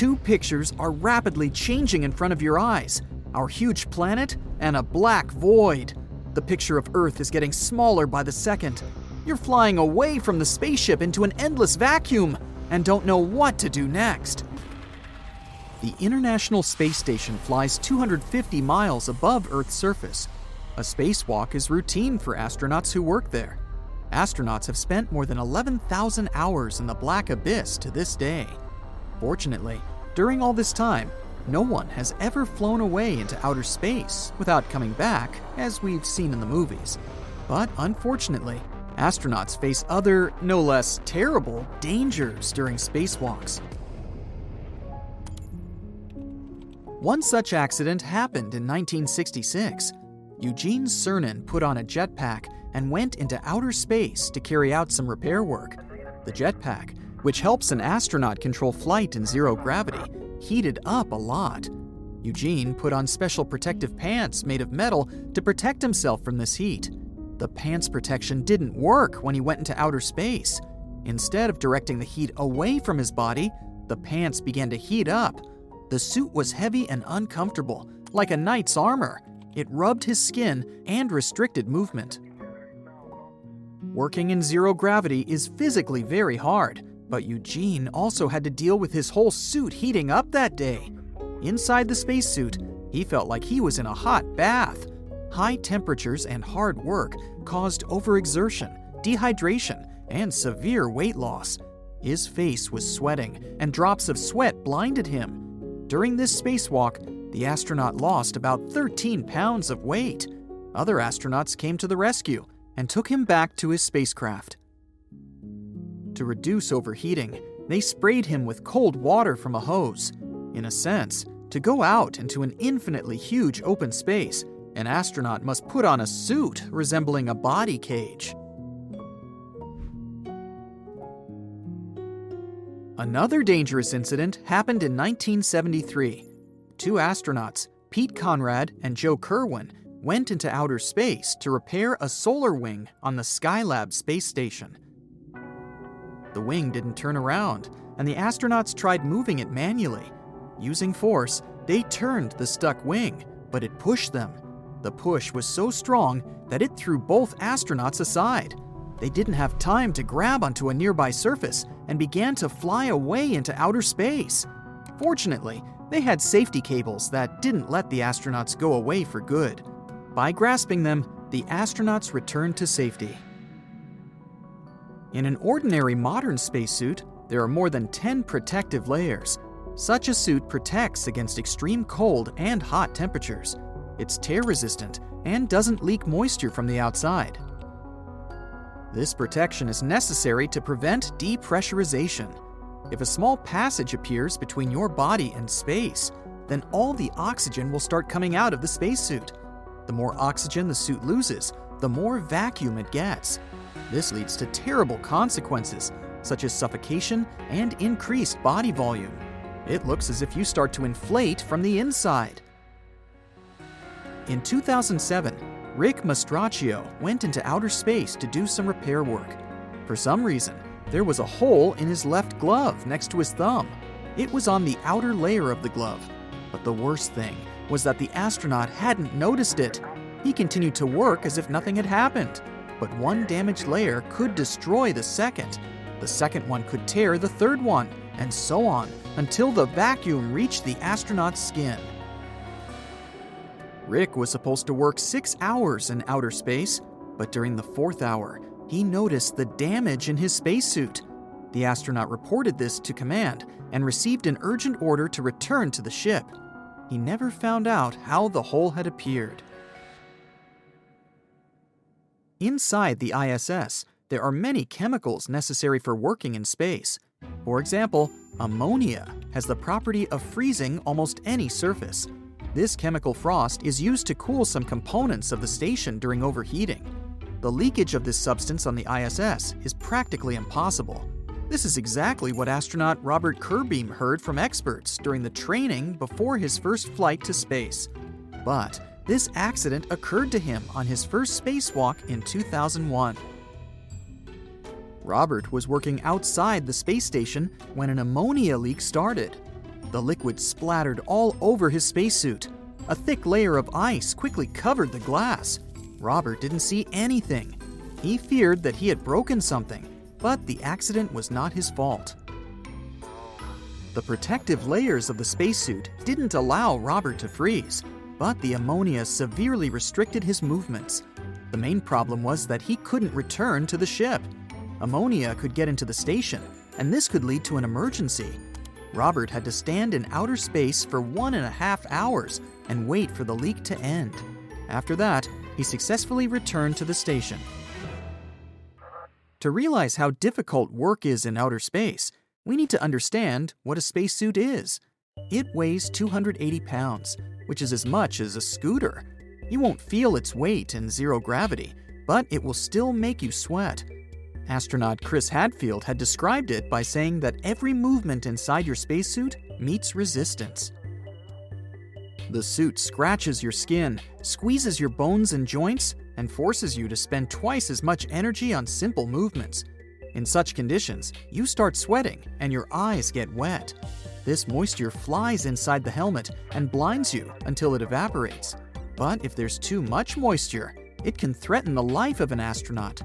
Two pictures are rapidly changing in front of your eyes our huge planet and a black void. The picture of Earth is getting smaller by the second. You're flying away from the spaceship into an endless vacuum and don't know what to do next. The International Space Station flies 250 miles above Earth's surface. A spacewalk is routine for astronauts who work there. Astronauts have spent more than 11,000 hours in the black abyss to this day. Fortunately, during all this time, no one has ever flown away into outer space without coming back, as we've seen in the movies. But unfortunately, astronauts face other, no less terrible, dangers during spacewalks. One such accident happened in 1966. Eugene Cernan put on a jetpack and went into outer space to carry out some repair work. The jetpack, which helps an astronaut control flight in zero gravity, heated up a lot. Eugene put on special protective pants made of metal to protect himself from this heat. The pants protection didn't work when he went into outer space. Instead of directing the heat away from his body, the pants began to heat up, the suit was heavy and uncomfortable, like a knight's armor. It rubbed his skin and restricted movement. Working in zero gravity is physically very hard, but Eugene also had to deal with his whole suit heating up that day. Inside the spacesuit, he felt like he was in a hot bath. High temperatures and hard work caused overexertion, dehydration, and severe weight loss. His face was sweating, and drops of sweat blinded him. During this spacewalk, the astronaut lost about 13 pounds of weight. Other astronauts came to the rescue and took him back to his spacecraft. To reduce overheating, they sprayed him with cold water from a hose. In a sense, to go out into an infinitely huge open space, an astronaut must put on a suit resembling a body cage. Another dangerous incident happened in 1973. Two astronauts, Pete Conrad and Joe Kerwin, went into outer space to repair a solar wing on the Skylab space station. The wing didn't turn around, and the astronauts tried moving it manually. Using force, they turned the stuck wing, but it pushed them. The push was so strong that it threw both astronauts aside. They didn't have time to grab onto a nearby surface and began to fly away into outer space. Fortunately, they had safety cables that didn't let the astronauts go away for good. By grasping them, the astronauts returned to safety. In an ordinary modern spacesuit, there are more than 10 protective layers. Such a suit protects against extreme cold and hot temperatures. It's tear resistant and doesn't leak moisture from the outside. This protection is necessary to prevent depressurization. If a small passage appears between your body and space, then all the oxygen will start coming out of the spacesuit. The more oxygen the suit loses, the more vacuum it gets. This leads to terrible consequences, such as suffocation and increased body volume. It looks as if you start to inflate from the inside. In 2007, Rick Mastracchio went into outer space to do some repair work. For some reason, there was a hole in his left glove next to his thumb. It was on the outer layer of the glove. But the worst thing was that the astronaut hadn't noticed it. He continued to work as if nothing had happened. But one damaged layer could destroy the second. The second one could tear the third one, and so on, until the vacuum reached the astronaut's skin. Rick was supposed to work six hours in outer space, but during the fourth hour, he noticed the damage in his spacesuit. The astronaut reported this to command and received an urgent order to return to the ship. He never found out how the hole had appeared. Inside the ISS, there are many chemicals necessary for working in space. For example, ammonia has the property of freezing almost any surface. This chemical frost is used to cool some components of the station during overheating. The leakage of this substance on the ISS is practically impossible. This is exactly what astronaut Robert Curbeam heard from experts during the training before his first flight to space. But this accident occurred to him on his first spacewalk in 2001. Robert was working outside the space station when an ammonia leak started. The liquid splattered all over his spacesuit. A thick layer of ice quickly covered the glass. Robert didn't see anything. He feared that he had broken something, but the accident was not his fault. The protective layers of the spacesuit didn't allow Robert to freeze, but the ammonia severely restricted his movements. The main problem was that he couldn't return to the ship. Ammonia could get into the station, and this could lead to an emergency. Robert had to stand in outer space for one and a half hours and wait for the leak to end. After that, he successfully returned to the station. To realize how difficult work is in outer space, we need to understand what a spacesuit is. It weighs 280 pounds, which is as much as a scooter. You won't feel its weight in zero gravity, but it will still make you sweat. Astronaut Chris Hadfield had described it by saying that every movement inside your spacesuit meets resistance. The suit scratches your skin, squeezes your bones and joints, and forces you to spend twice as much energy on simple movements. In such conditions, you start sweating and your eyes get wet. This moisture flies inside the helmet and blinds you until it evaporates. But if there's too much moisture, it can threaten the life of an astronaut.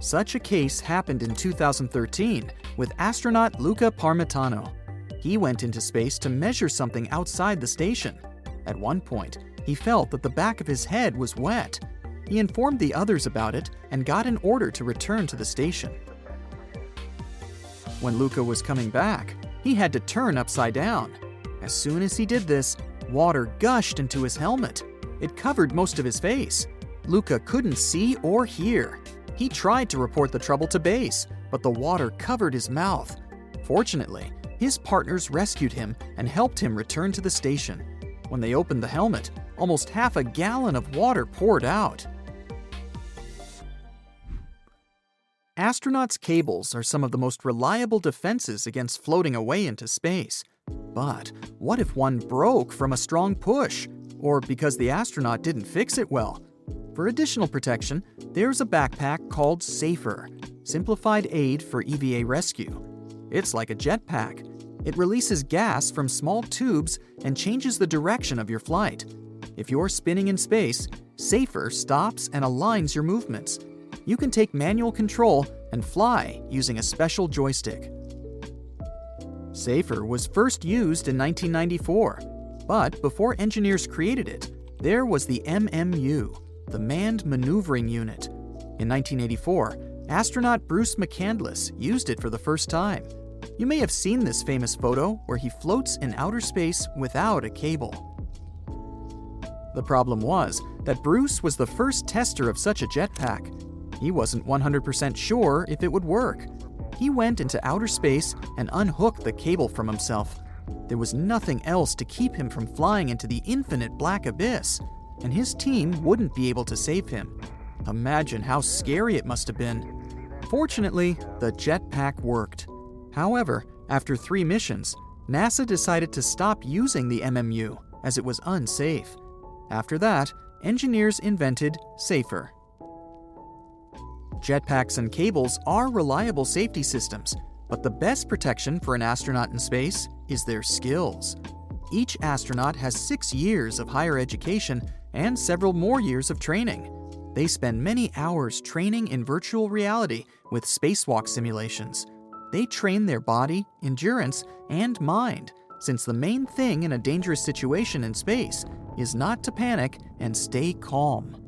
Such a case happened in 2013 with astronaut Luca Parmitano. He went into space to measure something outside the station. At one point, he felt that the back of his head was wet. He informed the others about it and got an order to return to the station. When Luca was coming back, he had to turn upside down. As soon as he did this, water gushed into his helmet. It covered most of his face. Luca couldn't see or hear. He tried to report the trouble to base, but the water covered his mouth. Fortunately, his partners rescued him and helped him return to the station. When they opened the helmet, almost half a gallon of water poured out. Astronauts' cables are some of the most reliable defenses against floating away into space. But what if one broke from a strong push, or because the astronaut didn't fix it well? For additional protection, there's a backpack called Safer, Simplified Aid for EVA Rescue. It's like a jetpack. It releases gas from small tubes and changes the direction of your flight. If you're spinning in space, Safer stops and aligns your movements. You can take manual control and fly using a special joystick. Safer was first used in 1994, but before engineers created it, there was the MMU, the Manned Maneuvering Unit. In 1984, astronaut Bruce McCandless used it for the first time. You may have seen this famous photo where he floats in outer space without a cable. The problem was that Bruce was the first tester of such a jetpack. He wasn't 100% sure if it would work. He went into outer space and unhooked the cable from himself. There was nothing else to keep him from flying into the infinite black abyss, and his team wouldn't be able to save him. Imagine how scary it must have been. Fortunately, the jetpack worked. However, after three missions, NASA decided to stop using the MMU as it was unsafe. After that, engineers invented Safer. Jetpacks and cables are reliable safety systems, but the best protection for an astronaut in space is their skills. Each astronaut has six years of higher education and several more years of training. They spend many hours training in virtual reality with spacewalk simulations. They train their body, endurance, and mind, since the main thing in a dangerous situation in space is not to panic and stay calm.